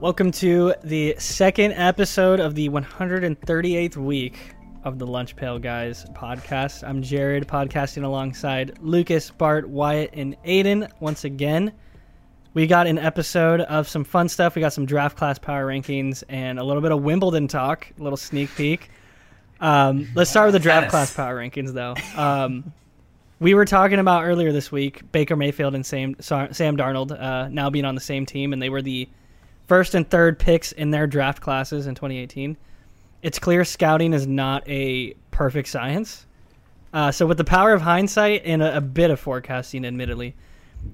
Welcome to the second episode of the 138th week of the Lunch Pail Guys podcast. I'm Jarod, podcasting alongside Lucas, Bart, Wyatt, and Aidan once again. We got an episode of some fun stuff. We got some draft class power rankings and a little bit of Wimbledon talk, a little sneak peek. Um, let's start with the draft Yes. class power rankings, though. Um, we were talking about earlier this week Baker Mayfield and Sam, Sam Darnold uh, now being on the same team, and they were the first and third picks in their draft classes in 2018. It's clear scouting is not a perfect science. Uh, so, with the power of hindsight and a, a bit of forecasting, admittedly,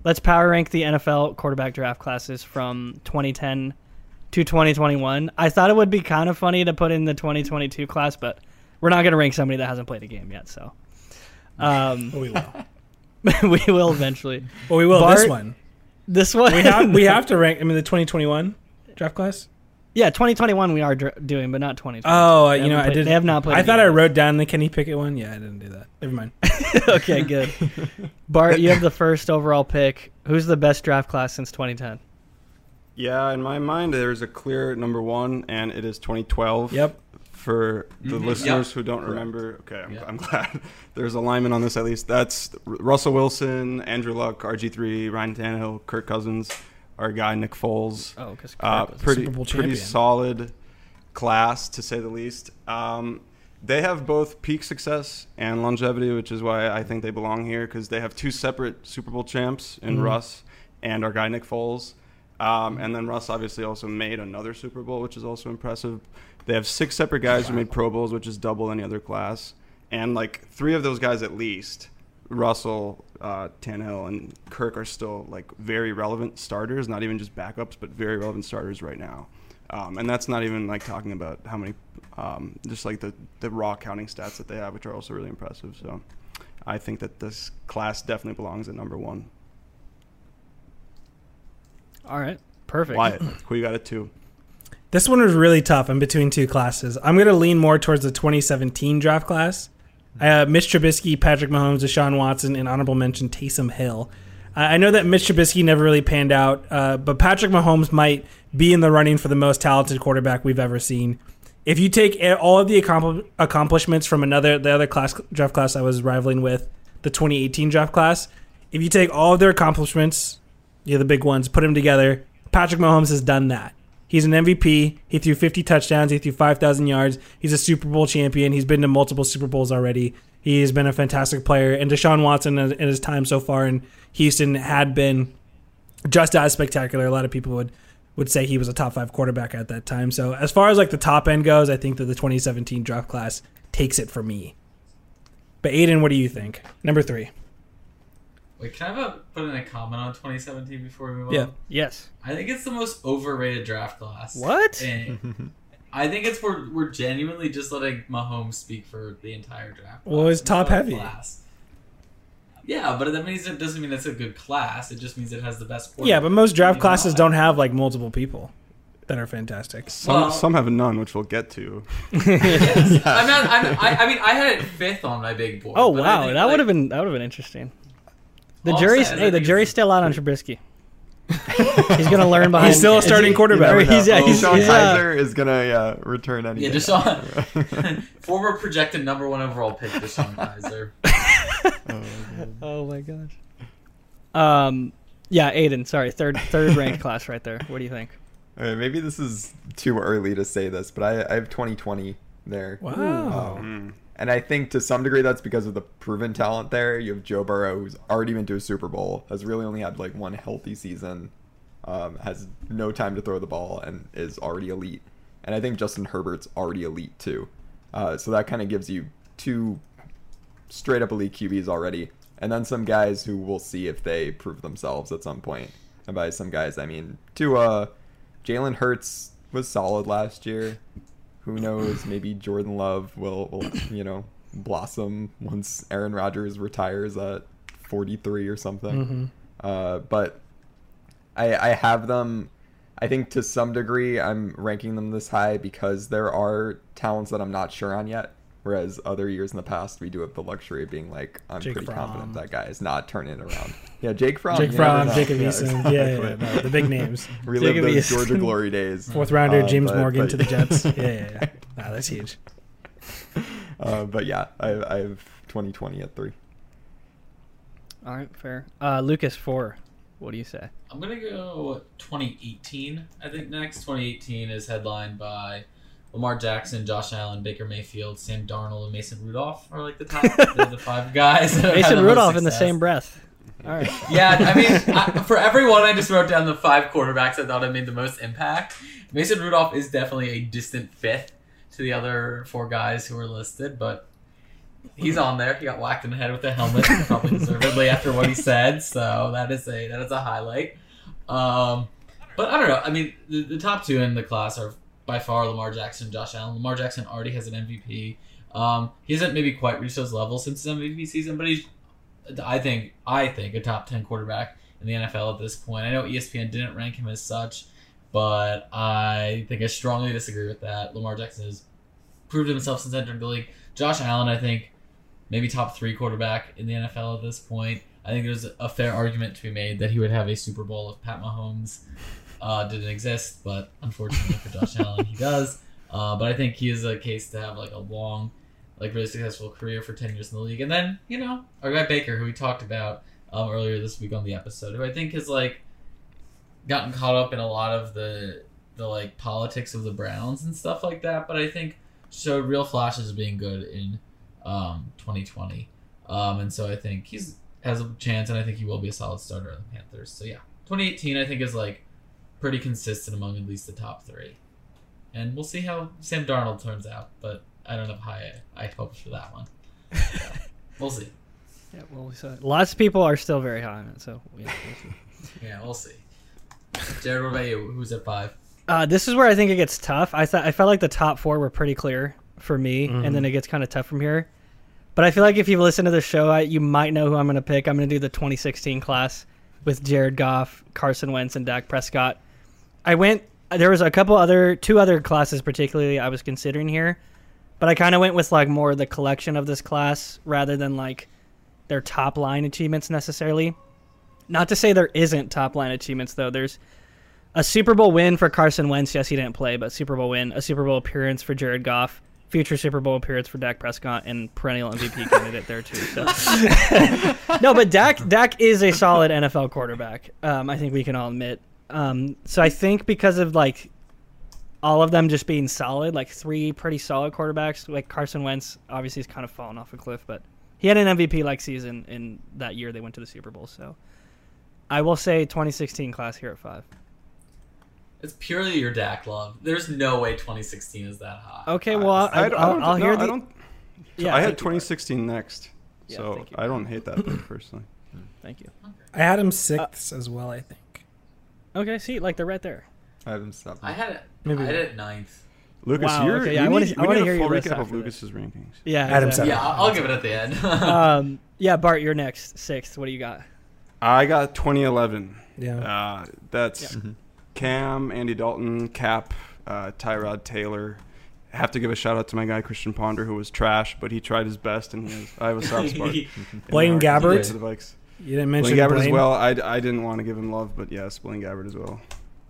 let's power rank the NFL quarterback draft classes from 2010 to 2021. I thought it would be kind of funny to put in the 2022 class, but we're not going to rank somebody that hasn't played a game yet. So, um, we will. we will eventually. Well, we will Bart- this one. This one, We have we have to rank. I mean, the 2021 draft class. yeah, 2021 we are dr- doing, but not 2020. Oh, They you know, haven't I played- did. They have not played. I thought I wrote down the Kenny Pickett one. Yeah, I didn't do that. Never mind. okay, good. Bart, you have the first overall pick. Who's the best draft class since 2010? Yeah, in my mind, there's a clear number one, and it is 2012. Yep. For the Mhm. listeners Yep. who don't remember, okay, I'm, Yeah. I'm glad there's alignment on this at least. That's R- Russell Wilson, Andrew Luck, RG3, Ryan Tannehill, Kirk Cousins, our guy Nick Foles. Oh, because Uh, pretty Super Bowl pretty solid class to say the least. Um, they have both peak success and longevity, which is why I think they belong here because they have two separate Super Bowl champs in Mhm. Russ and our guy Nick Foles. Um, and then Russ obviously also made another Super Bowl, which is also impressive. They have six separate guys who made Pro Bowls, which is double any other class, and like three of those guys at least, Russell, uh, Tannehill, and Kirk are still like very relevant starters. Not even just backups, but very relevant starters right now. Um, and that's not even like talking about how many, um, just like the the raw counting stats that they have, which are also really impressive. So, I think that this class definitely belongs at number one. All right, perfect. Wyatt, who you got at two? This one was really tough. I'm between two classes. I'm going to lean more towards the 2017 draft class. Uh, Mitch Trubisky, Patrick Mahomes, Deshaun Watson, and honorable mention Taysom Hill. I know that Mitch Trubisky never really panned out, uh, but Patrick Mahomes might be in the running for the most talented quarterback we've ever seen. If you take all of the accompli- accomplishments from another the other class draft class I was rivaling with, the 2018 draft class, if you take all of their accomplishments, you know, the big ones, put them together, Patrick Mahomes has done that. He's an MVP. He threw 50 touchdowns. He threw 5,000 yards. He's a Super Bowl champion. He's been to multiple Super Bowls already. He has been a fantastic player. And Deshaun Watson, in his time so far in Houston, had been just as spectacular. A lot of people would would say he was a top five quarterback at that time. So as far as like the top end goes, I think that the 2017 draft class takes it for me. But Aidan, what do you think? Number three. Wait, can I have a, put in a comment on 2017 before we move Yeah. on? Yes. I think it's the most overrated draft class. What? And I think it's we're, we're genuinely just letting Mahomes speak for the entire draft. Well, it's top heavy. Class. Yeah, but that means it doesn't mean it's a good class. It just means it has the best. Yeah, but most draft classes I- don't have like multiple people that are fantastic. Some Well- some have none, which we'll get to. Yes. I'm not, I'm, I, I mean, I had it fifth on my big board. Oh wow, think, that like, would have been that would have been interesting. The All jury's hey, the jury's still out on Trubisky. he's gonna learn behind. He's still a starting he- quarterback. or he's, yeah, he's, Sean he's, uh, Kizer is gonna yeah, return any. Yeah, day. Deshaun, former projected number one overall pick, DeShone Kizer. oh my gosh. Um, yeah, Aidan. Sorry, third third ranked class right there. What do you think? Okay, maybe this is too early to say this, but I, I have 2020 there. Wow. Um, and I think to some degree that's because of the proven talent there. You have Joe Burrow, who's already been to a Super Bowl, has really only had like one healthy season, um, has no time to throw the ball, and is already elite. And I think Justin Herbert's already elite too. Uh, so that kind of gives you two straight up elite QBs already, and then some guys who we'll see if they prove themselves at some point. And by some guys, I mean Tua, Jalen Hurts was solid last year. Who knows? Maybe Jordan Love will, will you know blossom once Aaron Rodgers retires at 43 or something. Mhm. Uh, but I, I have them. I think to some degree I'm ranking them this high because there are talents that I'm not sure on yet. Whereas other years in the past, we do have the luxury of being like, I'm Jake pretty Fromm. confident that guy is not turning it around. Yeah, Jake Fromm. Jake you never Fromm, know. Jacob Yeah, Eason. Yeah, yeah, exactly. no, the big names. Relive Jacob those Eason. Georgia glory days. Fourth rounder, Uh, James but- Morgan but- to the Jets. Yeah, yeah, yeah. Nah, that's huge. uh, but yeah, I, I have 2020 at three. All right, fair. Uh, Lucas four. What do you say? I'm gonna go 2018. I think next 2018 is headlined by Lamar Jackson, Josh Allen, Baker Mayfield, Sam Darnold, and Mason Rudolph are like the top the, the five guys. that have had Mason Rudolph in the same breath. All right. Yeah, I mean, I, for everyone, I just wrote down the five quarterbacks I thought had made the most impact. Mason Rudolph is definitely a distant fifth to the other four guys who were listed, but he's on there. He got whacked in the head with a helmet, probably deservedly after what he said. So that is a that is a highlight. Um, but I don't know. I mean, the, the top two in the class are by far Lamar Jackson, Josh Allen. Lamar Jackson already has an MVP. Um, he hasn't maybe quite reached those levels since his MVP season, but he's I think I think a top ten quarterback in the NFL at this point. I know ESPN didn't rank him as such, but I think I strongly disagree with that. Lamar Jackson has proved himself since entering the league. Josh Allen, I think, maybe top three quarterback in the NFL at this point. I think there's a fair argument to be made that he would have a Super Bowl if Pat Mahomes uh, didn't exist, but unfortunately for Josh Allen, he does. Uh, but I think he is a case to have like a long, like really successful career for ten years in the league. And then you know our guy Baker, who we talked about um, earlier this week on the episode, who I think has like gotten caught up in a lot of the the like politics of the Browns and stuff like that. But I think showed real flashes of being good in um, 2020. Um, and so I think he's has a chance, and I think he will be a solid starter on the Panthers. So yeah, 2018 I think is like pretty consistent among at least the top three, and we'll see how Sam Darnold turns out. But I don't have high I hopes for that one. So, we'll see. Yeah, well, so lots of people are still very high on it. So yeah, we'll see. Yeah, we'll see. Jarod, what about you? Who's at five? Uh, this is where I think it gets tough. I thought I felt like the top four were pretty clear for me, and then it gets kind of tough from here. But I feel like if you've listened to the show, I, you might know who I'm going to pick. I'm going to do the 2016 class with Jared Goff, Carson Wentz, and Dak Prescott. I went. There was a couple other, two other classes particularly I was considering here, but I kind of went with like more the collection of this class rather than like their top line achievements necessarily. Not to say there isn't top line achievements though. There's a Super Bowl win for Carson Wentz. Yes, he didn't play, but Super Bowl win. A Super Bowl appearance for Jared Goff. Future Super Bowl appearance for Dak Prescott and perennial MVP candidate there too. So. no, but Dak Dak is a solid NFL quarterback. Um, I think we can all admit. Um, so I think because of like all of them just being solid, like three pretty solid quarterbacks, like Carson Wentz obviously is kind of fallen off a cliff, but he had an MVP like season in that year they went to the Super Bowl. So I will say 2016 class here at five. It's purely your Dak love. There's no way 2016 is that high. Okay, well, I'll, I, I don't- I'll, I'll no, hear I the. don't. yeah, I had thank you, 2016 next, Yeah, so thank you. I don't hate that pick personally. Thank you. I had him sixth as well. I think. Okay, see, like they're right there. I have him seven. I had it. Maybe- I had it ninth. Lucas, Wow, you're, okay, we yeah, I wanna- need, I wanna hear a your full recap of after this. Lucas's rankings. Yeah, Adam exactly. Yeah, I'll, I'll give it at the end. um, yeah, Bart, you're next, sixth. What do you got? I got 2011. Yeah. Uh, that's Mhm. Cam, Andy Dalton, Kap, uh, Tyrod Taylor. I have to give a shout out to my guy Christian Ponder, who was trash, but he tried his best, and he has, I have a soft spot. in Blaine the heart Gabbert? For the You didn't mention Blaine Gabbert as well. I, I didn't want to give him love, but yes, Blaine Gabbert as well.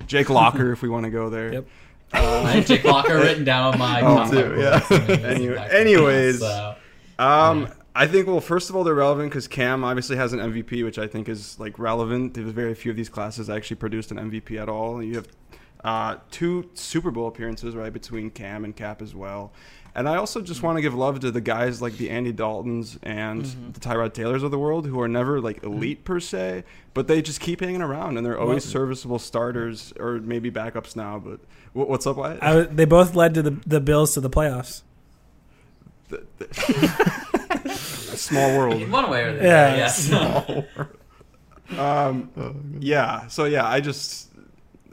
Jake Locker, if we want to go there. Yep. I had Jake Locker written down on my Oh, too, yeah. list, and he was Anyway- anyways. so. Um, Yeah. I think well, first of all, they're relevant because Cam obviously has an MVP, which I think is like relevant. There's very few of these classes that actually produced an MVP at all. You have uh, two Super Bowl appearances right between Cam and Kap as well. And I also just want to give love to the guys like the Andy Daltons and the Tyrod Taylors of the world who are never like elite per se, but they just keep hanging around and they're always serviceable starters or maybe backups now. But wh- what's up, Wyatt? I, they both led to the the Bills to the playoffs. The- the- Small world. In one way or the other, Yeah. yes. Um, yeah. So yeah, I just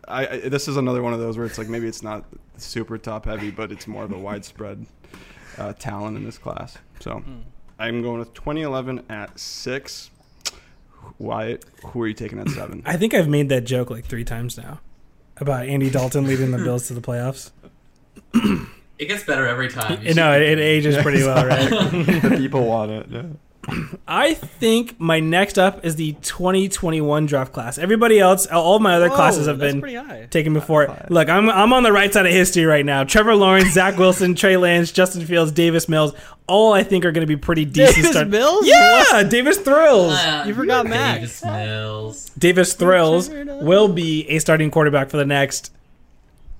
I, I this is another one of those where it's like maybe it's not super top heavy, but it's more of a widespread uh, talent in this class. So Hmm. I'm going with 2011 at six. Wyatt, who are you taking at seven? I think I've made that joke like three times now about Andy Dalton leading the Bills to the playoffs. It gets better every time. You know, it, it ages pretty well, right? the people want it. Yeah. I think my next up is the 2021 draft class. Everybody else, all my other classes have been taken before. Fine. Look, I'm I'm on the right side of history right now. Trevor Lawrence, Zach Wilson, Trey Lance, Justin Fields, Davis Mills, all I think are going to be pretty decent. Davis start- Mills? Yeah, Davis Thrills. Ah, You forgot Mac. Davis Mills. Davis Thrills will be a starting quarterback for the next.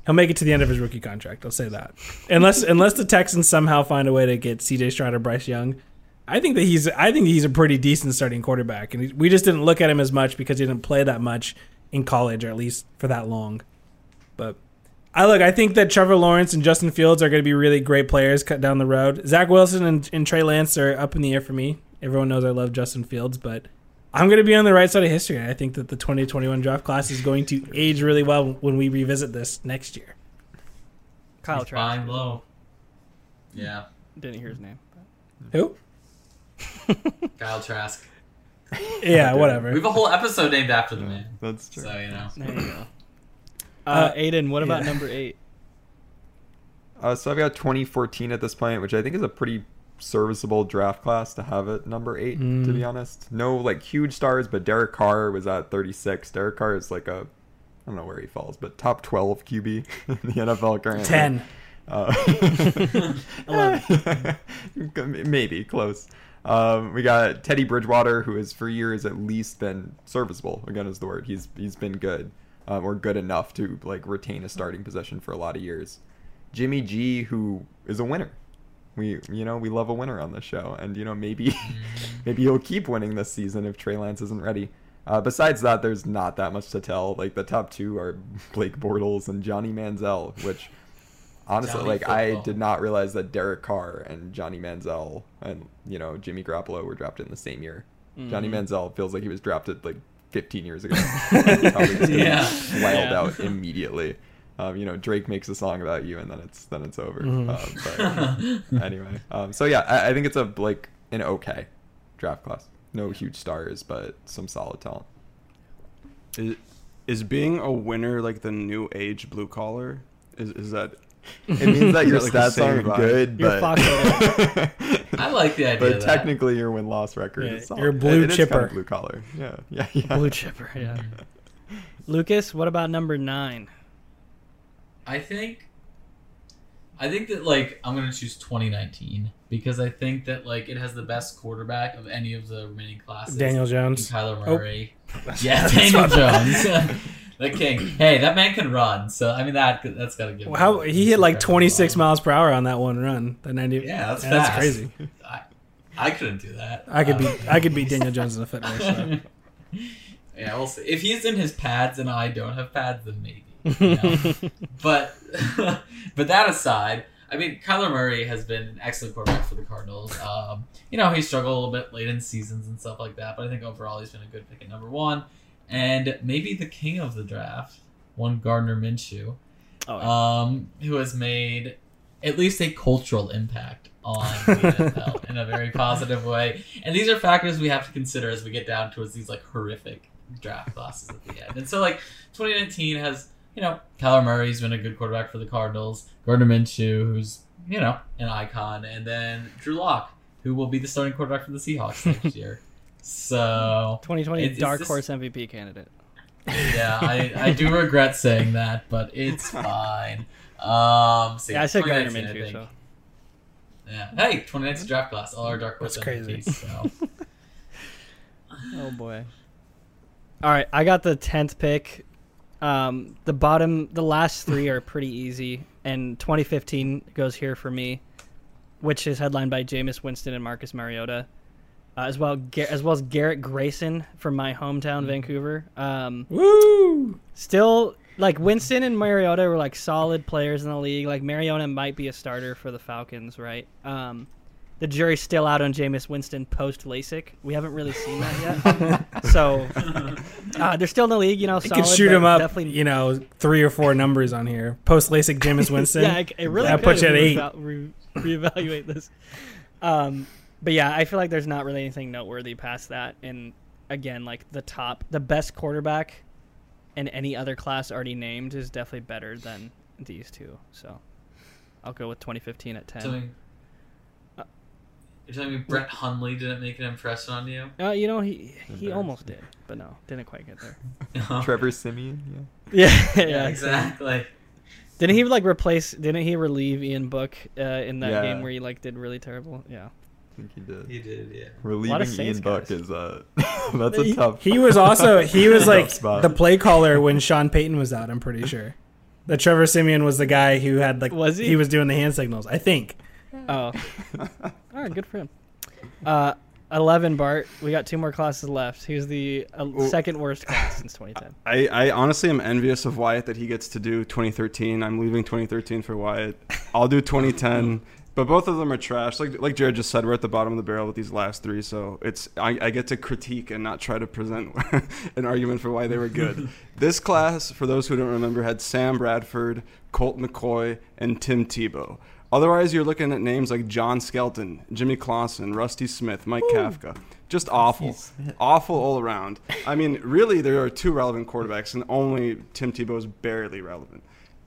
He'll make it to the end of his rookie contract. I'll say that, unless unless the Texans somehow find a way to get C.J. Stroud or Bryce Young. I think that he's I think he's a pretty decent starting quarterback, and we just didn't look at him as much because he didn't play that much in college, or at least for that long. But I look, I think that Trevor Lawrence and Justin Fields are going to be really great players cut down the road. Zach Wilson and, and Trey Lance are up in the air for me. Everyone knows I love Justin Fields, but I'm going to be on the right side of history. and I think that the 2021 draft class is going to age really well when we revisit this next year. Kyle Trask. buying low. Yeah, Didn't hear his name. Who? Kyle Trask. Yeah, whatever. We have a whole episode named after the man. That's true. So you know. There you go. Uh, Uh, Aidan, what about yeah. number eight? Uh, so I've got 2014 at this point, which I think is a pretty serviceable draft class to have at number eight. To Mm. be honest, no like huge stars, but Derek Carr was at 36. Derek Carr is like a I don't know where he falls, but top 12 QB in the NFL currently. 10. Uh, maybe close. Um, we got Teddy Bridgewater, who has for years at least been serviceable. Again, is the word. He's he's been good, um, or good enough to like retain a starting position for a lot of years. Jimmy G, who is a winner. We you know we love a winner on this show, and you know maybe maybe he'll keep winning this season if Trey Lance isn't ready. Uh, besides that, there's not that much to tell. Like the top two are Blake Bortles and Johnny Manziel, which honestly, Johnny like I did not realize that Derek Carr and Johnny Manziel and you know Jimmy Garoppolo were drafted in the same year. Johnny Manziel feels like he was drafted like 15 years ago. Probably just Yeah. wild Yeah. out immediately. Um, you know, Drake makes a song about you, and then it's then it's over. Mhm. Um, but anyway, um, so yeah, I, I think it's a like an okay draft class. No huge stars, but some solid talent. Is, is being a winner like the new age blue collar? Is is that It means that your Like stats same aren't vibe. good, You're but I like the idea. but of that. technically your win loss record Yeah, is solid. you're a blue It- it is kind chipper. of blue collar. Yeah, yeah, yeah. Blue chipper, yeah. Lucas, what about number nine? I think I think that like I'm gonna choose 2019 because I think that like it has the best quarterback of any of the remaining classes. Daniel Jones. Kyler Oh. Murray. Yeah, Daniel Jones. The king. Hey, that man can run. So I mean that that's gotta give. him How he hit like 26 miles per hour on that one run. The 90. Yeah, that's that's crazy. I, I couldn't do that. I could Uh, beat I could beat Daniel Jones in a foot race. So. yeah, we'll see. If he's in his pads and I don't have pads, then maybe. you know? but but that aside, I mean, Kyler Murray has been an excellent quarterback for the Cardinals. Um, you know, he struggled a little bit late in seasons and stuff like that, but I think overall he's been a good pick at number one, and maybe the king of the draft, one Gardner Minshew, Oh, yeah. um, who has made at least a cultural impact on the NFL in a very positive way. And these are factors we have to consider as we get down towards these like horrific draft classes at the end. And so like 2019 has, you know, Kyler Murray's been a good quarterback for the Cardinals, Gardner Minshew, who's, you know, an icon, and then Drew Lock, who will be the starting quarterback for the Seahawks next year. So 2020 It's- it's dark this- horse MVP candidate. yeah, I, I do regret saying that, but it's fine. Um, so Yeah, I said Gardner 2019, I Minshew. think. So Yeah. Hey, 2019 draft class, all our dark horse That's crazy. MVPs, so. Oh boy. All right, I got the tenth pick. Um, the bottom, the last three are pretty easy, and 2015 goes here for me, which is headlined by Jameis Winston and Marcus Mariota, uh, as well as well as Garrett Grayson from my hometown, Vancouver. Um, Woo! still like Winston and Mariota were like solid players in the league. Like Mariota might be a starter for the Falcons, right? Um, the jury's still out on Jameis Winston post LASIK. We haven't really seen that yet. so uh, they're still in the league. You know, You could shoot him up, Definitely, you know, three or four numbers on here. Post LASIK Jameis Winston. yeah, it, it really That puts you at eight. re- reevaluate this. Um, but yeah, I feel like there's not really anything noteworthy past that. And again, like the top, the best quarterback in any other class already named is definitely better than these two. So I'll go with 2015 at 10. Something. You're telling me Brett Hundley didn't make an impression on you? Uh, you know, he he almost did, but no, didn't quite get there. Trevor Siemian. Yeah, Yeah, exactly. Didn't he like replace? Didn't he relieve Ian Book uh, in that Yeah. game where he like did really terrible? Yeah. I think he did. He did, yeah. Relieving Saints Ian Book guys. is uh, that's a He, tough. he was also he was like the play caller when Sean Payton was out. I'm pretty sure that Trevor Siemian was the guy who had like Was he? he was doing the hand signals. I think. Oh. All right, good for him. Uh, eleven Bart. We got two more classes left. He was the uh, Well- second worst class since 2010. I, I honestly am envious of Wyatt that he gets to do 2013. I'm leaving 2013 for Wyatt. I'll do 2010, but both of them are trash. Like like Jarod just said, we're at the bottom of the barrel with these last three, so it's I, I get to critique and not try to present an argument for why they were good. this class, for those who don't remember, had Sam Bradford, Colt McCoy, and Tim Tebow. Otherwise, you're looking at names like John Skelton, Jimmy Clausen, Rusty Smith, Mike Kafka. Just awful. Awful all around. I mean, really, there are two relevant quarterbacks, and only Tim Tebow is barely relevant.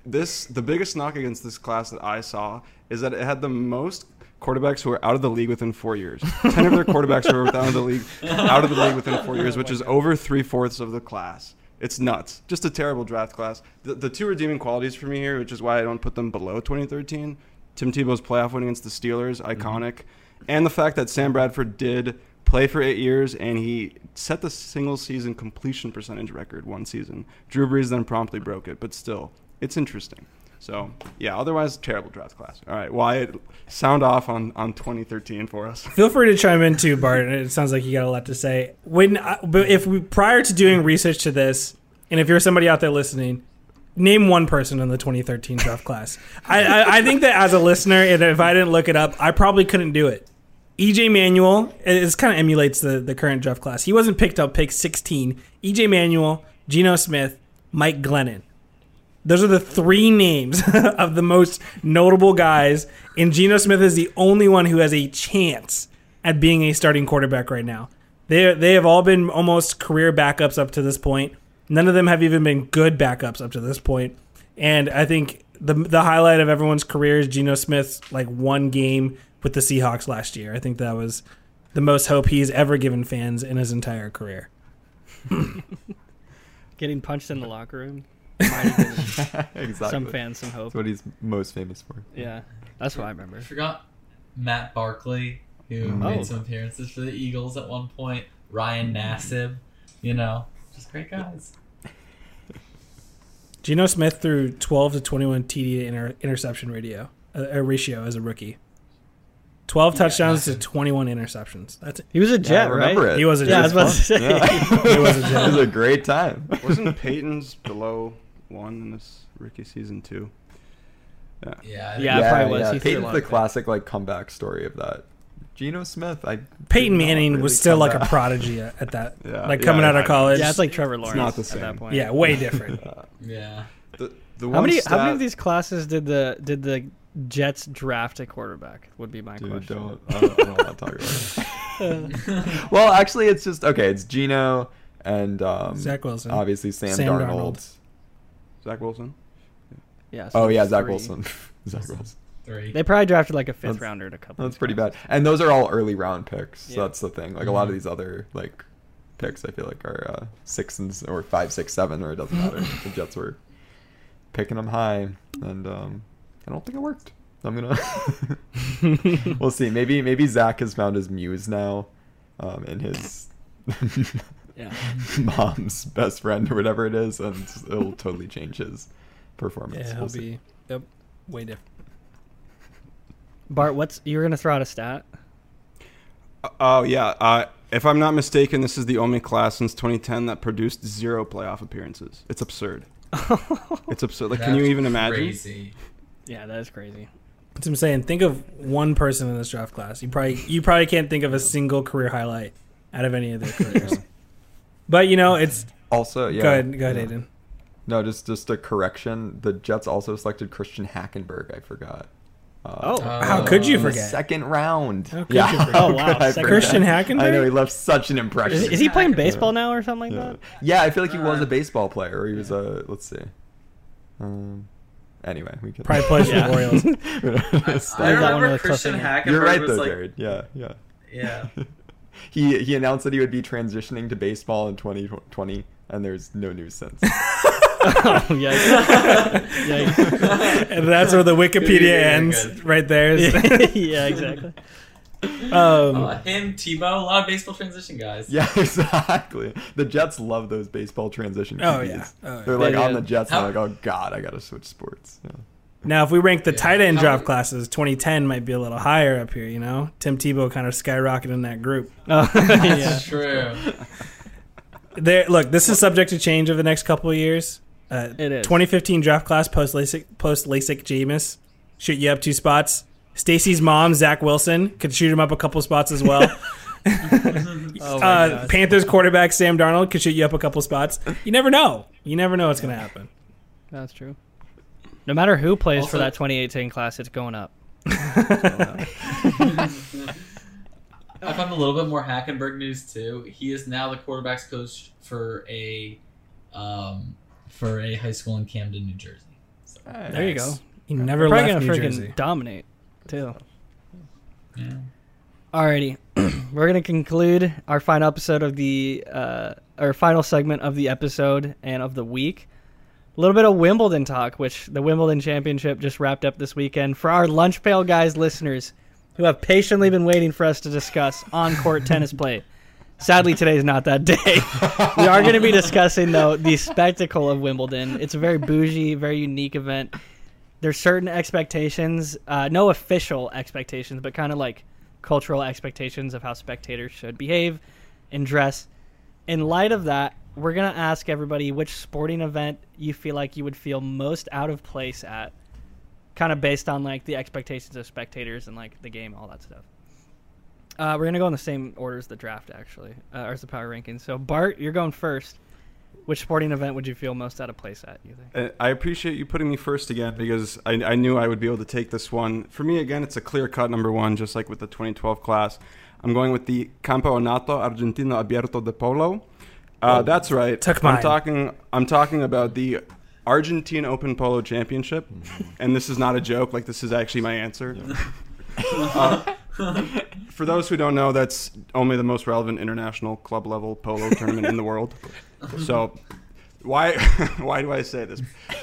This the biggest knock against this class that I saw is that it had the most quarterbacks who are out of the league within four years. Ten of their quarterbacks were out of the league, out of the league within four oh years, which is over three fourths of the class. It's nuts. Just a terrible draft class. The, the two redeeming qualities for me here, which is why I don't put them below 2013, Tim Tebow's playoff win against the Steelers, mm-hmm. iconic, and the fact that Sam Bradford did play for eight years and he set the single season completion percentage record one season. Drew Brees then promptly broke it, but still, it's interesting. So yeah, otherwise terrible draft class. All right, Wyatt, sound off on on 2013 for us. Feel free to chime in too, Bart. It sounds like you got a lot to say. When, I, but if we prior to doing research to this, and if you're somebody out there listening, name one person in the 2013 draft class. I, I, I think that as a listener, and if I didn't look it up, I probably couldn't do it. EJ Manuel is kind of emulates the the current draft class. He wasn't picked up pick 16. EJ Manuel, Geno Smith, Mike Glennon. Those are the three names of the most notable guys, and Geno Smith is the only one who has a chance at being a starting quarterback right now. They they have all been almost career backups up to this point. None of them have even been good backups up to this point. And I think the the highlight of everyone's career is Geno Smith's like one game with the Seahawks last year. I think that was the most hope he's ever given fans in his entire career. Getting punched in the locker room. Might have given exactly. some fans some hope. That's what he's most famous for. Yeah, that's what I remember. I forgot Matt Barkley, who Mm. made Oh. some appearances for the Eagles at one point. Ryan Nassib, you know, just great guys. Geno Smith threw 12 to 21 TD to inter- interception radio, uh, a ratio as a rookie. 12 Yeah, touchdowns to 21 interceptions. That's He was a Yeah, jet, I remember right? it. He was a Yeah, I jet. was about to say. Yeah. It was a it was a great time. Wasn't Peyton's below one in this rookie season two. Yeah. Yeah, I Yeah, it probably was. He Peyton's the of it. classic like comeback story of that. Geno Smith, I Peyton Manning really was still come like a prodigy at, at that, Yeah, like yeah, coming out of college. Yeah, it's like Trevor Lawrence not the at that same. point. yeah, way different. Yeah. The, the How many stat, how many of these classes did the did the Jets draft a quarterback? Would be my Dude, question. don't, I don't, I don't want to talk about it. well, actually, it's just okay. It's Geno and um, Zach Wilson. obviously Sam, Sam Darnold. Darnold. Zach Wilson? Yeah. so Oh yeah, Zach three. Wilson. Zach Wilson. Three. They probably drafted like a fifth That's- rounder to a couple. That's pretty these bad. And those are all early round picks. So Yeah. that's the thing. Like a lot of these other like picks, I feel like are uh, six and or five, six, seven, or it doesn't matter. the Jets were picking them high, and um, I don't think it worked. I'm gonna. we'll see. Maybe maybe Zach has found his muse now, um, in his Yeah. mom's best friend or whatever it is, and it'll totally change his performance. Yeah, he'll We'll be yep, way different. Bart, what's you're gonna throw out a stat? Uh, Oh yeah. Uh, if I'm not mistaken, this is the only class since 2010 that produced zero playoff appearances. It's absurd. It's absurd. Like, can you even imagine? Crazy. Yeah, that is crazy. That's what I'm saying. Think of one person in this draft class. You probably you probably can't think of a single career highlight out of any of their careers. But you know, it's Also, yeah. go ahead, go ahead, yeah. Aidan. No, just just a correction. The Jets also selected Christian Hackenberg. I forgot. Uh, Oh, Uh, how could you forget? second round. How yeah. you? Oh, wow, could I? Christian Hackenberg? I know he left such an impression. Is, is he playing baseball now or something like yeah. that? yeah, I feel like he was Uh, a baseball player. Or he was a. Let's see. Um. Anyway, we could Probably play for Yeah. the Orioles. I, that one remember really Christian. Hackenberg You're right was though, like, Jarod. Yeah, yeah. yeah. he he announced that he would be transitioning to baseball in 2020, and there's no news since. oh, yikes. Yikes. and that's where the Wikipedia ends. good. Right there. yeah, exactly. um, Uh, him, Tebow, a lot of baseball transition guys. yeah, exactly. The Jets love those baseball transition. Oh, yeah. Oh, yeah. They're like They on do. the Jets. How- and they're like, oh god, I gotta switch sports. Yeah. Now, if we rank the Yeah. tight end How- draft classes, 2010 might be a little higher up here. You know, Tim Tebow kind of skyrocketed in that group. Oh, yeah. That's true. There, look, this is subject to change over the next couple of years. Uh, It is. 2015 draft class post LASIK post LASIK Jameis shoot you up two spots. Stacy's mom, Zach Wilson, could shoot him up a couple spots as well. Oh, uh, Panthers quarterback Sam Darnold could shoot you up a couple spots. You never know. You never know what's going to happen. That's true. No matter who plays for that 2018 class, it's going up. I found a little bit more Hackenberg news too. He is now the quarterbacks coach for a um, for a high school in Camden, New Jersey. So, There you go. Nice. He never Probably left gonna New freaking Jersey. dominate too. yeah. Alrighty, we're gonna conclude our final episode of the uh, our final segment of the episode and of the week. A little bit of Wimbledon talk, which the Wimbledon Championship just wrapped up this weekend. For our lunch pail guys listeners who have patiently been waiting for us to discuss on court tennis play. Sadly, today is not that day. we are going to be discussing though the spectacle of Wimbledon. It's a very bougie, very unique event. There's certain expectations, uh, no official expectations, but kind of like cultural expectations of how spectators should behave and dress. In light of that, we're to ask everybody which sporting event you feel like you would feel most out of place at, kind of based on like the expectations of spectators and like the game, all that stuff. Uh, we're gonna go in the same order as the draft, actually, uh, or as the power rankings. So, Bart, you're going first. Which sporting event would you feel most out of place at? You think? Uh, I appreciate you putting me first again because I, I knew I would be able to take this one. For me, again, it's a clear cut number one, just like with the 2012 class. I'm going with the Campeonato Argentino Abierto de Polo. Uh, that's right. Took I'm talking. I'm talking about the Argentine Open Polo Championship, and this is not a joke. Like this is actually my answer. Uh, for those who don't know, that's only the most relevant international club level polo tournament in the world. So, why why do I say this?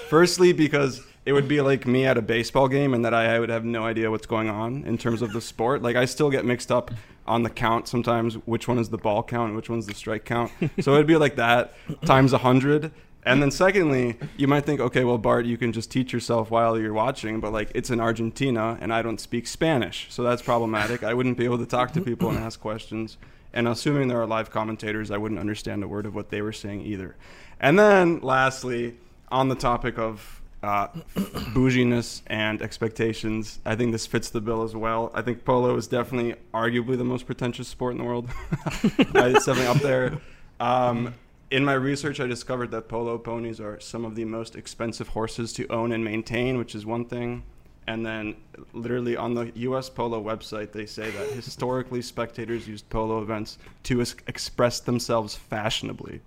Firstly, because it would be like me at a baseball game, and that I, would have no idea what's going on in terms of the sport. Like I still get mixed up on the count sometimes. Which one is the ball count? Which one's the strike count? So it'd be like that times a hundred. And then secondly, you might think, okay, well, Bart, you can just teach yourself while you're watching, but like it's in Argentina and I don't speak Spanish, so that's problematic. I wouldn't be able to talk to people and ask questions. And assuming there are live commentators, I wouldn't understand a word of what they were saying either. And then lastly, on the topic of uh, bouginess and expectations, I think this fits the bill as well. I think polo is definitely arguably the most pretentious sport in the world. it's definitely up there. Um, in my research, I discovered that polo ponies are some of the most expensive horses to own and maintain, which is one thing. And then, literally on the U.S. Polo website, they say that historically spectators used polo events to es- express themselves fashionably,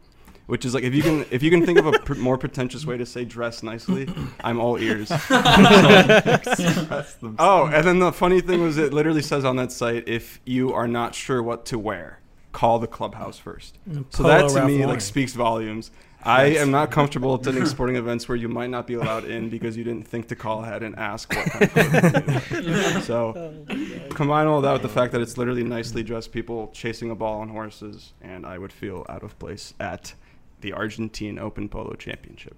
which is like if you can if you can think of a pr- more pretentious way to say dress nicely, I'm all ears. Oh, and then the funny thing was, it literally says on that site, if you are not sure what to wear, call the clubhouse first. Mm. So that to Ralph me Lauren. like speaks volumes. I am not comfortable attending sporting events where you might not be allowed in because you didn't think to call ahead and ask what kind of clothes. So oh, combine all that with the fact that it's literally nicely dressed people chasing a ball on horses, and I would feel out of place at the Argentine Open Polo Championship.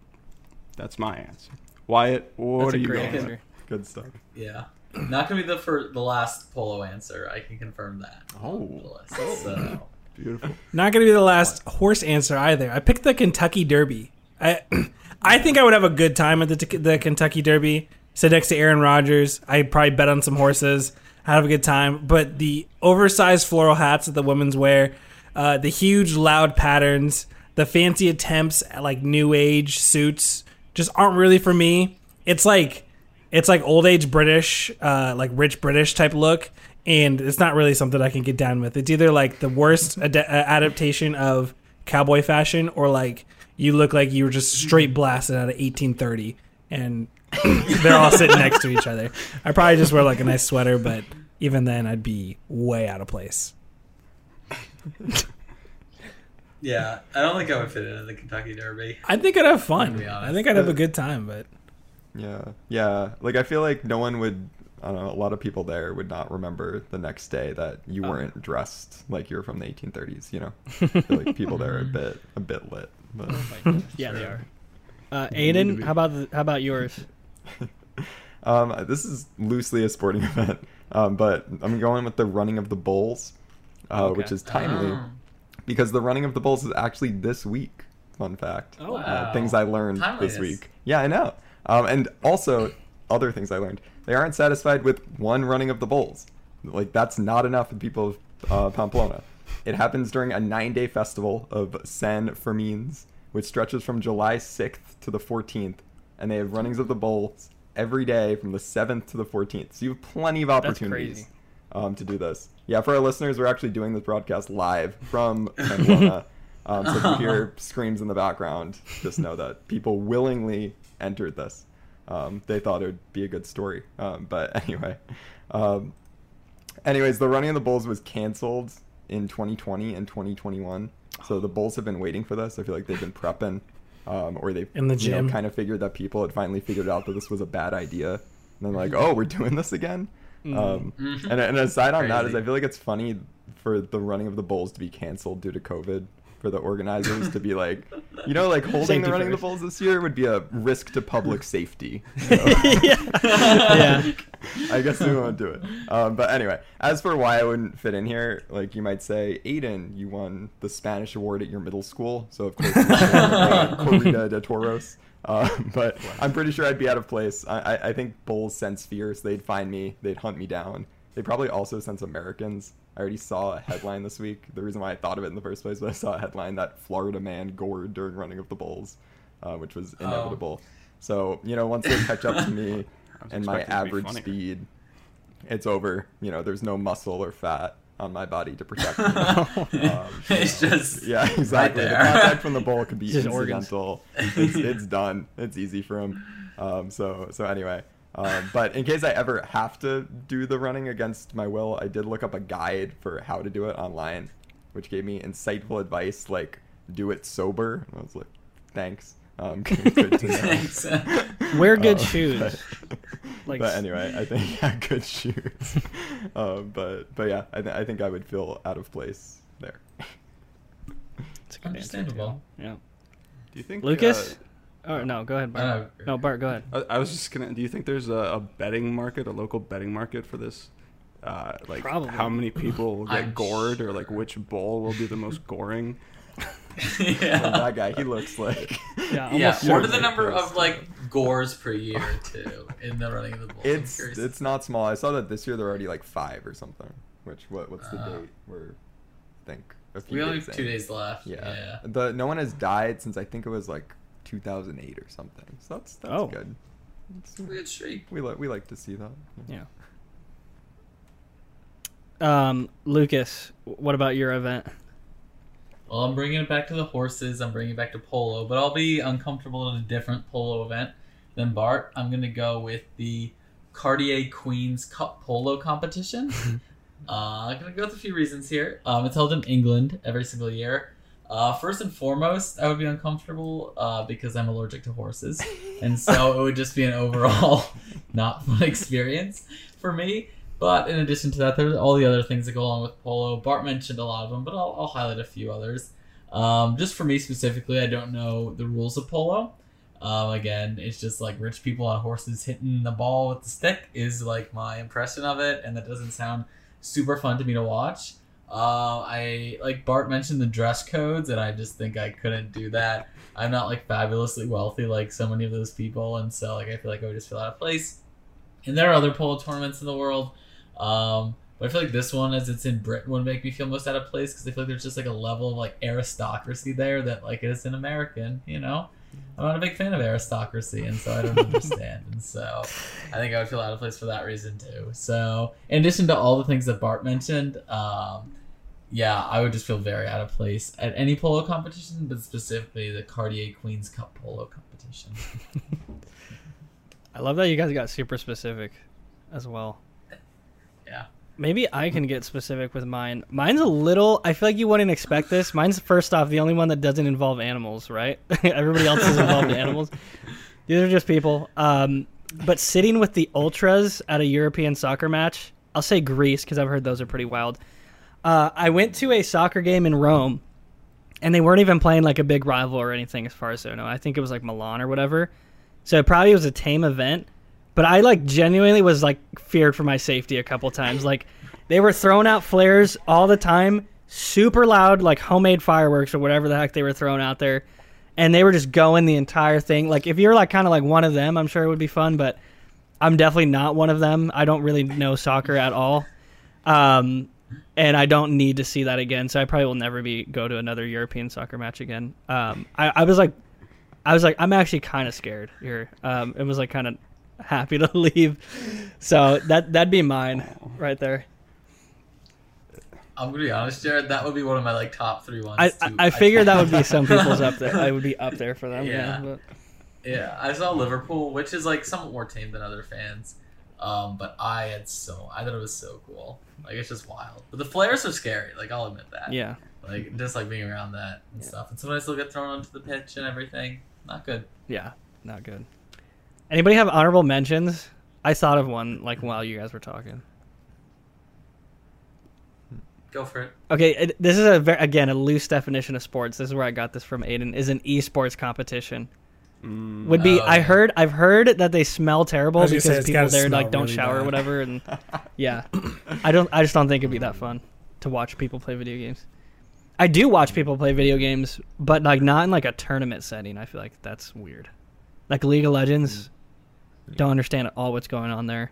That's my answer. Wyatt, what That's are a you great going? with? Good stuff. Yeah. Not gonna be the for the last polo answer. I can confirm that. Oh. list, So Beautiful. Not going to be the last horse answer either. I picked the Kentucky Derby. I I think I would have a good time at the, the Kentucky Derby. sit next to Aaron Rodgers. I probably bet on some horses, have a good time. But the oversized floral hats that the women's wear, uh, the huge loud patterns, the fancy attempts at like new age suits just aren't really for me. It's like it's like old age British, uh, like rich British type look, and it's not really something I can get down with. It's either like the worst ad- uh, adaptation of cowboy fashion, or like you look like you were just straight blasted out of 1830, and they're all sitting next to each other. I probably just wear like a nice sweater, but even then, I'd be way out of place. Yeah, I don't think I would fit into the Kentucky Derby. I think I'd have fun. To be honest. I think I'd have a good time, but Yeah, yeah. Like I feel like no one would. I don't know. A lot of people there would not remember the next day that you Oh. weren't dressed like you were from the 1830s. You know, I feel like people there are a bit a bit lit. But Yeah, they are. Uh, Aidan, how about the, how about yours? um, this is loosely a sporting event, um, but I'm going with the running of the bulls, uh, Okay. which is timely Oh. Because the running of the bulls is actually this week. Fun fact. Oh, uh, wow. things I learned Timeliness. this week. Yeah, I know. Um, and also other things I learned. They aren't satisfied with one running of the bulls. Like that's not enough for the people of uh, Pamplona. It happens during a nine-day festival of San Fermines, which stretches from July 6th to the 14th, and they have runnings of the bulls every day from the 7th to the 14th. So you have plenty of opportunities crazy. Um, to do this. Yeah, for our listeners, we're actually doing this broadcast live from Pamplona. um, so if you hear screams in the background, just know that people willingly entered this. Um, they thought it would be a good story. Um, but anyway, um, anyways, the running of the bulls was canceled in 2020 and 2021. So the bulls have been waiting for this. I feel like they've been prepping, um, or they In the you know, gym. kind of figured that people had finally figured out that this was a bad idea. And then like, oh, we're doing this again. Um, Mhm. and, and aside on that is, I feel like it's funny for the running of the bulls to be canceled due to COVID. For the organizers to be like, you know, like holding Safety the running of the bulls this year would be a risk to public safety. you know? yeah. I guess we won't do it. Um, but anyway, as for why I wouldn't fit in here, like you might say, Aidan, you won the Spanish award at your middle school, so of course you won the Corrida de Toros. Um, but I'm pretty sure I'd be out of place. I, I, I think bulls sense fear, so they'd find me, they'd hunt me down. They probably also sense Americans. I already saw a headline this week. The reason why I thought of it in the first place was I saw a headline that Florida man gored during running of the bulls, uh, which was Oh. inevitable. So you know, once they catch up to me and my expecting it to be average speed, it's over. You know, there's no muscle or fat on my body to protect me. Um, it's so- just yeah, exactly. the there. contact from the bull could be Just organs. incidental. It's, it's done. It's easy for him. Um, so so anyway. Um, but in case I ever have to do the running against my will, I did look up a guide for how to do it online, which gave me insightful advice like do it sober. And I was like, thanks. Um, good to know. Thanks. Wear good Uh, shoes. But, Like- but anyway, I think yeah, good shoes. um, but but yeah, I, th- I think I would feel out of place there. It's a good answer, too. Understandable. Yeah. Do you think Lucas? Oh no, go ahead, Bart. Uh, no, Bart, go ahead. Uh, I, I was just gonna. Do you think there's a, a betting market, a local betting market for this? Uh, like Probably. how many people will get I'm gored, or like which bull will be the most goring? And yeah. that guy, he looks like Yeah, Yeah, what are the number of to like it. gores per year too in the running of the bulls? It's curious. it's not small. I saw that this year they're already like five or something. Which what what's the Uh, date? We're I think a few we only days have two in. days left. Yeah. Yeah. The no one has died since I think it was like 2008 or something. So that's that's Oh. good. It's- It's a good streak. we like we like to see that. Yeah. Um, Lucas, what about your event? Well, I'm bringing it back to the horses. I'm bringing it back to polo, but I'll be uncomfortable in a different polo event than Bart. I'm gonna go with the Cartier Queens Cup Polo competition. uh, I'm gonna go with a few reasons here. Um, it's held in England every single year. Uh, first and foremost, I would be uncomfortable uh, because I'm allergic to horses, and so it would just be an overall not fun experience for me. But in addition to that, there's all the other things that go along with polo. Bart mentioned a lot of them, but I'll, I'll highlight a few others. Um, just for me specifically, I don't know the rules of polo. Um, again, it's just like rich people on horses hitting the ball with the stick is like my impression of it, and that doesn't sound super fun to me to watch. Uh, I like Bart mentioned the dress codes, and I just think I couldn't do that. I'm not like fabulously wealthy like so many of those people, and so like I feel like I would just feel out of place. and there are other polo tournaments in the world. Um, but I feel like this one, as it's in Britain, would make me feel most out of place because I feel like there's just like a level of like aristocracy there that like is an American. You know, I'm not a big fan of aristocracy, and so I don't understand. And so I think I would feel out of place for that reason too. So in addition to all the things that Bart mentioned, um, yeah, I would just feel very out of place at any polo competition, but specifically the Cartier Queens Cup polo competition. I love that you guys got super specific as well. Maybe I can get specific with mine. Mine's a little. I feel like you wouldn't expect this. Mine's first off the only one that doesn't involve animals, right? Everybody else is involved in animals. These are just people. Um, but sitting with the ultras at a European soccer match, I'll say Greece because I've heard those are pretty wild. Uh, I went to a soccer game in Rome, and they weren't even playing like a big rival or anything, as far as I know. I think it was like Milan or whatever. So it probably was a tame event, but I like genuinely was like feared for my safety a couple times. Like they were throwing out flares all the time, super loud, like homemade fireworks or whatever the heck they were throwing out there, and they were just going the entire thing. Like if you're like kind of like one of them, I'm sure it would be fun, but I'm definitely not one of them. I don't really know soccer at all. Um, and I don't need to see that again. So I probably will never be go to another European soccer match again. Um, I, I was like, I was like, I'm actually kind of scared here. Um, it was like kind of happy to leave. So that that'd be mine right there. I'm gonna be honest, Jarod. That would be one of my like top three ones. I, too. I, I figured that would be some people's up there. I would be up there for them. Yeah. Yeah. but- Yeah, I saw Liverpool, which is like somewhat more tame than other fans. Um, but I had so I thought it was so cool. Like it's just wild. But the flares are scary. Like I'll admit that. yeah. Like just like being around that and stuff. And sometimes they'll get thrown onto the pitch and everything. Not good. Yeah. Not good. Anybody have honorable mentions? I thought of one like while you guys were talking. Go for it. Okay, it, this is a very, again a loose definition of sports. This is where I got this from. Aidan is an esports competition. Mm, Would be Oh, I heard I've heard that they smell terrible I was gonna because say, people there like don't really shower or whatever and yeah. I don't I just don't think it'd be that fun to watch people play video games. I do watch people play video games, but like not in like a tournament setting. I feel like that's weird. Like League of Legends, don't understand at all what's going on there.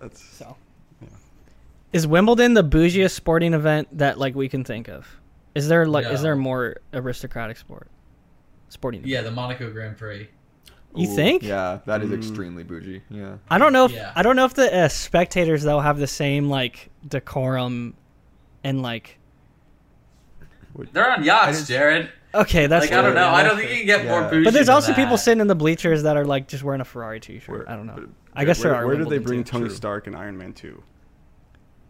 that's So, Yeah. is Wimbledon the bougiest sporting event that like we can think of? Is there like is there a more aristocratic sport? Sporting. Yeah, the Monaco Grand Prix. You Ooh, think? Yeah, that is Mm. extremely bougie. Yeah. I don't know if Yeah. I don't know if the uh, spectators though have the same like decorum and like They're on yachts, just- Jarod. Okay that's like I don't know. yeah, I don't think you can get more Yeah. bougie. But there's than also people sitting in the bleachers that are like just wearing a Ferrari t-shirt. where- I don't know. but- I guess where, there are. Where did they bring too. Tony True. Stark and Iron Man 2?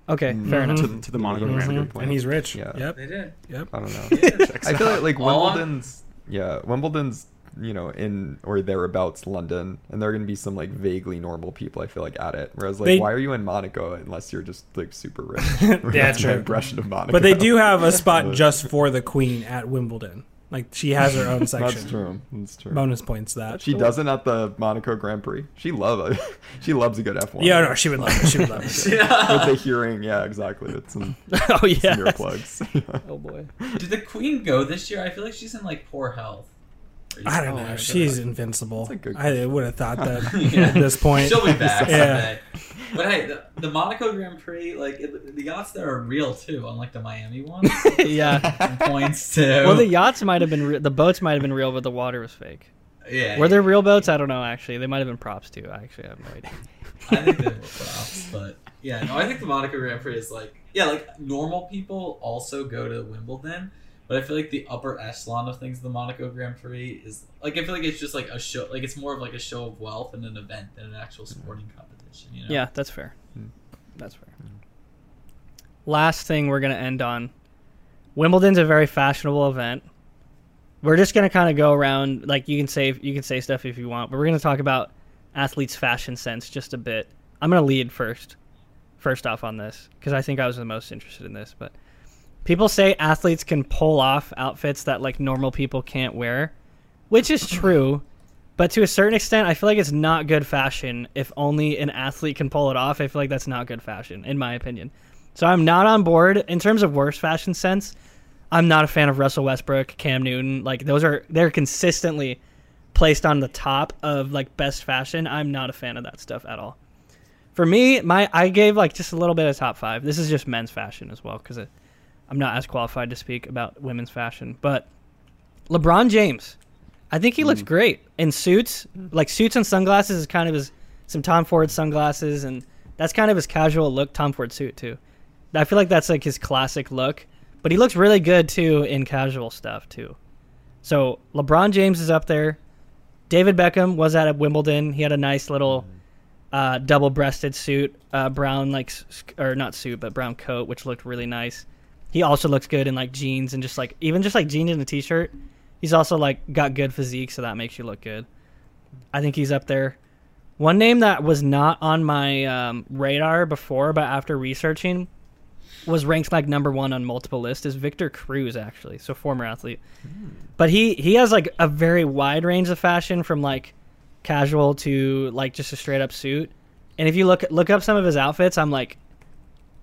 Okay, Mm. fair enough. To, the- to the Monaco Mhm. Grand. Prix. and he's rich. Yeah. Yep. They did. Yep. I don't know. I feel like, like Wimbledon's yeah, Wimbledon's you know in or thereabouts London, and there are gonna be some like vaguely normal people. I feel like at it. Whereas like, They- why are you in Monaco unless you're just like super rich? Yeah, That's true. impression of Monaco. But they do have a spot just for the queen at Wimbledon. Like she has her own section. That's true. That's true. Bonus points that. She doesn't at the Monaco Grand Prix. She love she loves a good F1. Yeah, no, she would love it. She would love it. yeah. With the hearing, yeah, exactly. It's some, oh some yeah. earplugs. Oh boy. Did the Queen go this year? I feel like she's in like poor health. Or you- I don't know. I She's invincible. That's a good I would have thought that Yeah. at this point. She'll be back Yeah. someday. But hey, the, the Monaco Grand Prix, like it, the yachts there are real too, unlike the Miami ones. yeah. Points to Well, the yachts might have been re- the boats might have been real, but the water was fake. yeah. Were there real boats? I don't know. Actually, they might have been props too. I actually have no idea. I think they were props, but yeah, no, I think the Monaco Grand Prix is like yeah, like normal people also go to Wimbledon, but I feel like the upper echelon of things, the Monaco Grand Prix is like I feel like it's just like a show, like it's more of like a show of wealth and an event than an actual sporting competition. You know? Yeah, that's fair. Hmm. That's fair. Last thing we're gonna end on. Wimbledon's a very fashionable event. We're just gonna kind of go around. Like you can say you can say stuff if you want, but we're gonna talk about athletes' fashion sense just a bit. I'm gonna lead first. First off on this because I think I was the most interested in this. But people say athletes can pull off outfits that like normal people can't wear, which is true. But to a certain extent, I feel like it's not good fashion if only an athlete can pull it off. I feel like that's not good fashion, in my opinion. So I'm not on board in terms of worst fashion sense. I'm not a fan of Russell Westbrook, Cam Newton. Like those are they're consistently placed on the top of like best fashion, I'm not a fan of that stuff at all. For me, my I gave like just a little bit of top five. This is just men's fashion as well because I'm not as qualified to speak about women's fashion. But LeBron James, I think he looks great in suits. Like suits and sunglasses is kind of his some Tom Ford sunglasses, and that's kind of his casual look. Tom Ford suit too. I feel like that's like his classic look. But he looks really good too in casual stuff too. So LeBron James is up there. David Beckham was at Wimbledon. He had a nice little uh, double-breasted suit, uh, brown like or not suit, but brown coat, which looked really nice. He also looks good in like jeans and just like even just like jeans and a t-shirt. He's also like got good physique, so that makes you look good. I think he's up there. One name that was not on my um, radar before, but after researching, was ranked like number one on multiple lists is Victor Cruz actually, so former athlete. But he he has like a very wide range of fashion from like casual to like just a straight up suit. And if you look look up some of his outfits, I'm like,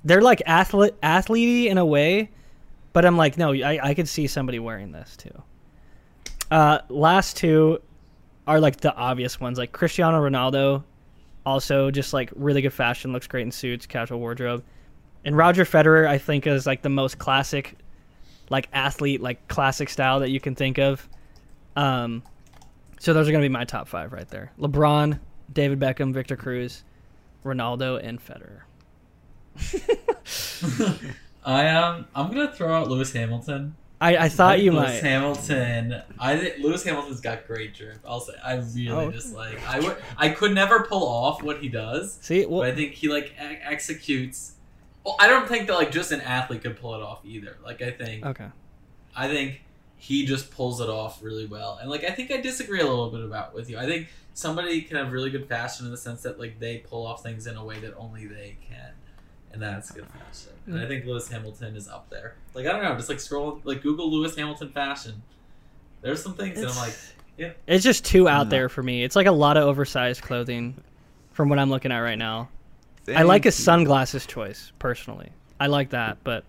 they're like athlete athlete in a way, but I'm like, no, I I could see somebody wearing this too. Uh, last two are like the obvious ones, like Cristiano Ronaldo, also just like really good fashion, looks great in suits, casual wardrobe. And Roger Federer, I think, is like the most classic, like athlete, like classic style that you can think of. Um, so those are gonna be my top five right there: LeBron, David Beckham, Victor Cruz, Ronaldo, and Federer. I um, I'm gonna throw out Lewis Hamilton. I, I thought you Lewis might. Hamilton. I think Lewis Hamilton's got great drip. I'll say I really Oh. just like I would I could never pull off what he does, See, well, but I think he like e- executes. Well, I don't think that like just an athlete could pull it off either. Like I think okay. I think he just pulls it off really well. And like I think I disagree a little bit about with you. I think somebody can have really good fashion in the sense that like they pull off things in a way that only they can. And that's good fashion. And I mm. think Lewis Hamilton is up there. Like I don't know, just like scroll like Google Lewis Hamilton fashion. There's some things that I'm like, yeah. It's just too out mm. there for me. It's like a lot of oversized clothing, from what I'm looking at right now. I like his sunglasses choice personally. I like that, mm. but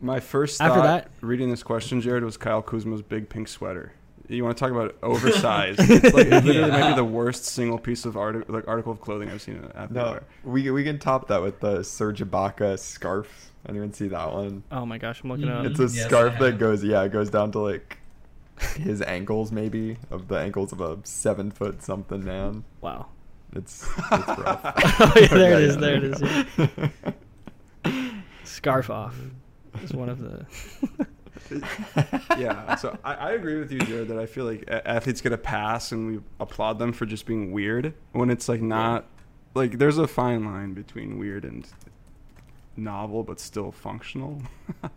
My first After that- reading this question, Jarod, was Kyle Kuzma's big pink sweater. You want to talk about oversized? it's like it literally might be the worst single piece of art, like article of clothing I've seen in an athlete No, we we can top that with the Serge Ibaka scarf. Anyone see that one? oh my gosh, I'm looking Mhm. up. It's a Yes, scarf that goes yeah, it goes down to like his ankles maybe of the ankles of a seven foot something man. Wow. It's it's rough. Oh, yeah, there it Yeah, is, yeah, there it we. Scarf off is one of the. yeah, so I, I agree with you, Jarod, that I feel like athletes get a pass and we applaud them for just being weird when it's like not like there's a fine line between weird and novel but still functional.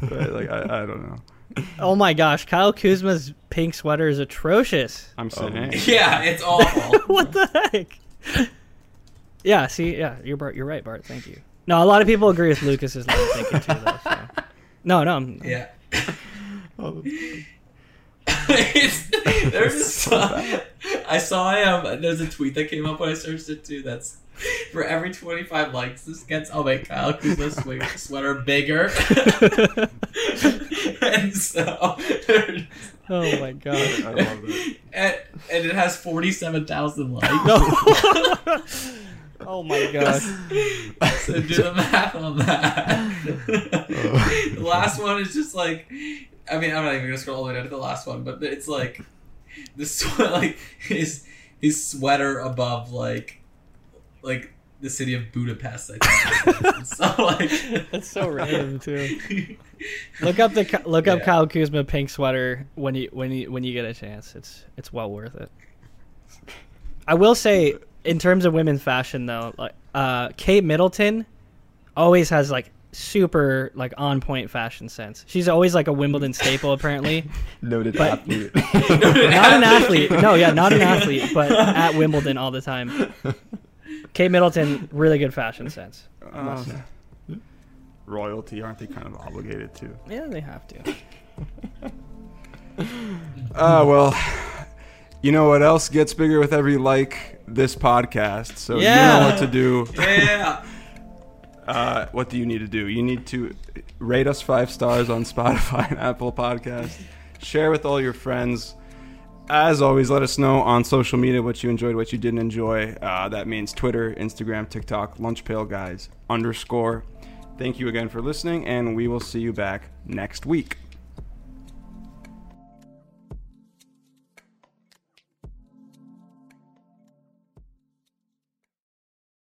But, like I, I don't know. Oh my gosh, Kyle Kuzma's pink sweater is atrocious. I'm Oh. saying Yeah, it's awful. what the heck? Yeah, see, yeah, you're Bart, you're right, Bart. Thank you. No, a lot of people agree with Lucas's line of thinking too, though. So. No, no, I'm, yeah. Oh, it's, there's a so song- I saw um there's a tweet that came up when I searched it too that's for every 25 likes this gets I'll make Kyle Kuzma's sweater bigger and so oh my god. I love that. and, and it has 47,000 likes No. Oh my gosh. so do the math on that the last one is just like I mean I'm not even gonna scroll all the way down to the last one but it's like this swe- like his his sweater above like like the city of Budapest I think so like That's so random too. Look up the look up Yeah. Kyle Kuzma pink sweater when you when you when you get a chance. It's it's well worth it. I will say, in terms of women's fashion though, like uh, Kate Middleton always has like super like on point fashion sense. She's always like a Wimbledon staple apparently. Noted But- athlete. Not an athlete. No, yeah, not an athlete, but at Wimbledon all the time. Kate Middleton, really good fashion sense. I must say. royalty, aren't they kind of obligated to? Yeah, they have to. Uh, well, you know what else gets bigger with every like this podcast. So you know what to do. yeah Uh, what do you need to do? You need to rate us five stars on Spotify and Apple Podcast. Share with all your friends. As always, let us know on social media what you enjoyed, what you didn't enjoy. Uh, that means Twitter, Instagram, TikTok, Lunchpail Guys underscore. Thank you again for listening, and we will see you back next week.